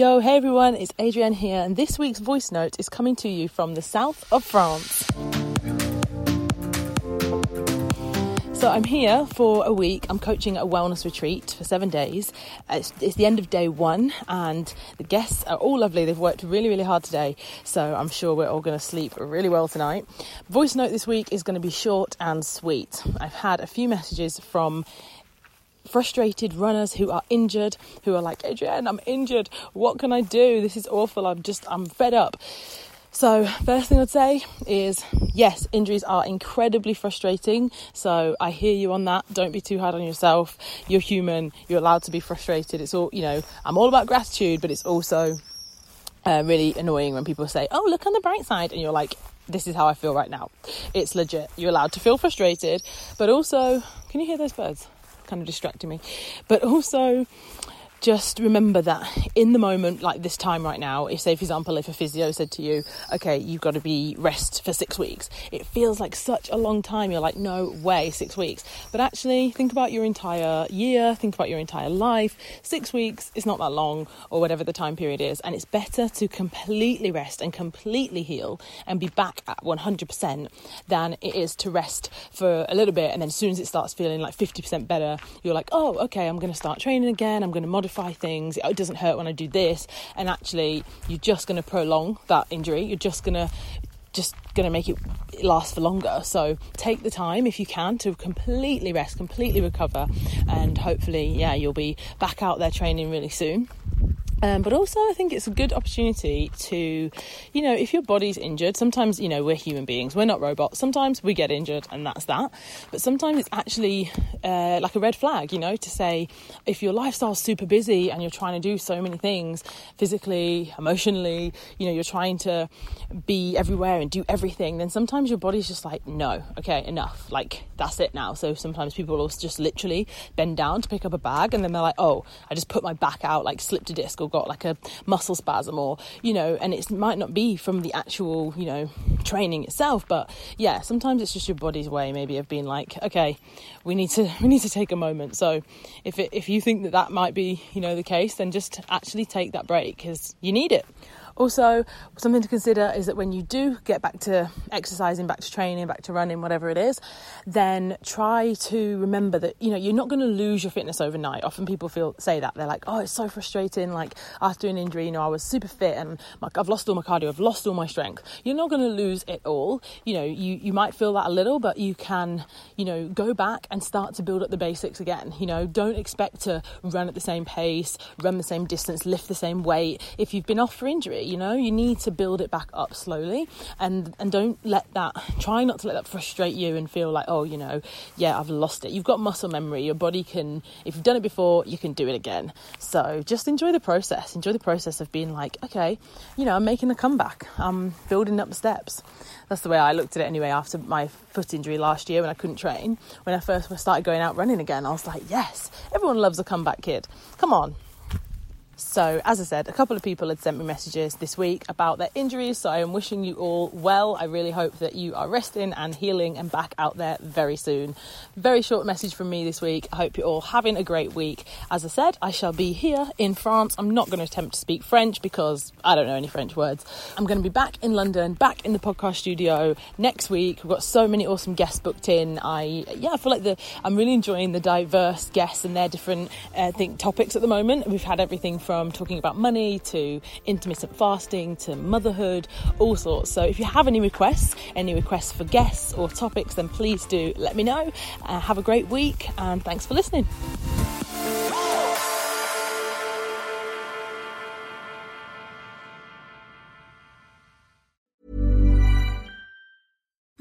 Yo, hey everyone, it's Adrienne here, and this week's voice note is coming to you from the south of France. So I'm here for a week. I'm coaching a wellness retreat for seven days. It's, it's, the end of day one, and the guests are all lovely. They've worked really, really hard today, so I'm sure we're all going to sleep really well tonight. Voice note this week is going to be short and sweet. I've had a few messages from frustrated runners who are injured, who are like, Adrienne, I'm injured. What can I do? This is awful. I'm just, I'm fed up. So, first thing I'd say is yes, injuries are incredibly frustrating. So, I hear you on that. Don't be too hard on yourself. You're human. You're allowed to be frustrated. It's all, you know, I'm all about gratitude, but it's also uh, really annoying when people say, oh, look on the bright side. And you're like, this is how I feel right now. It's legit. You're allowed to feel frustrated, but also, can you hear those birds? Kind of distracting me. But also, just remember that in the moment, like this time right now, if, say, for example, if a physio said to you, okay, you've got to be rest for six weeks, it feels like such a long time. You're like, no way, six weeks. But actually, think about your entire year, think about your entire life. Six weeks is not that long, or whatever the time period is. And it's better to completely rest and completely heal and be back at 100% than it is to rest for a little bit. And then as soon as it starts feeling like 50% better, you're like, oh, okay, I'm going to start training again, I'm going to modify modify things. It doesn't hurt when I do this. And actually, you're just going to prolong that injury. You're just going to just going to make it last for longer. So take the time if you can to completely rest, completely recover, and hopefully, yeah, you'll be back out there training really soon. Um, but also, I think it's a good opportunity to, you know, if your body's injured, sometimes, you know, we're human beings, we're not robots. Sometimes we get injured and that's that. But sometimes it's actually uh, like a red flag, you know, to say if your lifestyle's super busy and you're trying to do so many things physically, emotionally, you know, you're trying to be everywhere and do everything, then sometimes your body's just like, no, okay, enough. Like, that's it now. So sometimes people will just literally bend down to pick up a bag and then they're like, oh, I just put my back out, like slipped a disc or got like a muscle spasm or you know and it might not be from the actual you know training itself but yeah sometimes it's just your body's way maybe of being like okay we need to we need to take a moment. So if it, if you think that that might be you know the case then just actually take that break because you need it also, something to consider is that when you do get back to exercising, back to training, back to running, whatever it is, then try to remember that you know you're not going to lose your fitness overnight. Often people feel say that they're like, "Oh, it's so frustrating." Like after an injury, you know, I was super fit and I've lost all my cardio, I've lost all my strength. You're not going to lose it all. You know, you you might feel that a little, but you can, you know, go back and start to build up the basics again. You know, don't expect to run at the same pace, run the same distance, lift the same weight if you've been off for injury you know you need to build it back up slowly. And and don't let that try not to let that frustrate you and feel like oh you know yeah I've lost it. You've got muscle memory. Your body can if you've done it before you can do it again. So just enjoy the process. Enjoy the process of being like okay you know I'm making a comeback. I'm building up the steps. That's the way I looked at it anyway after my foot injury last year when I couldn't train. When I first started going out running again I was like yes everyone loves a comeback kid. Come on so, as I said, a couple of people had sent me messages this week about their injuries. So, I am wishing you all well. I really hope that you are resting and healing and back out there very soon. Very short message from me this week. I hope you're all having a great week. As I said, I shall be here in France. I'm not going to attempt to speak French because I don't know any French words. I'm going to be back in London, back in the podcast studio next week. We've got so many awesome guests booked in. I, yeah, I feel like the, I'm really enjoying the diverse guests and their different, uh, think topics at the moment. We've had everything from from talking about money to intermittent fasting to motherhood, all sorts. So if you have any requests, any requests for guests or topics, then please do let me know. Uh, have a great week and thanks for listening.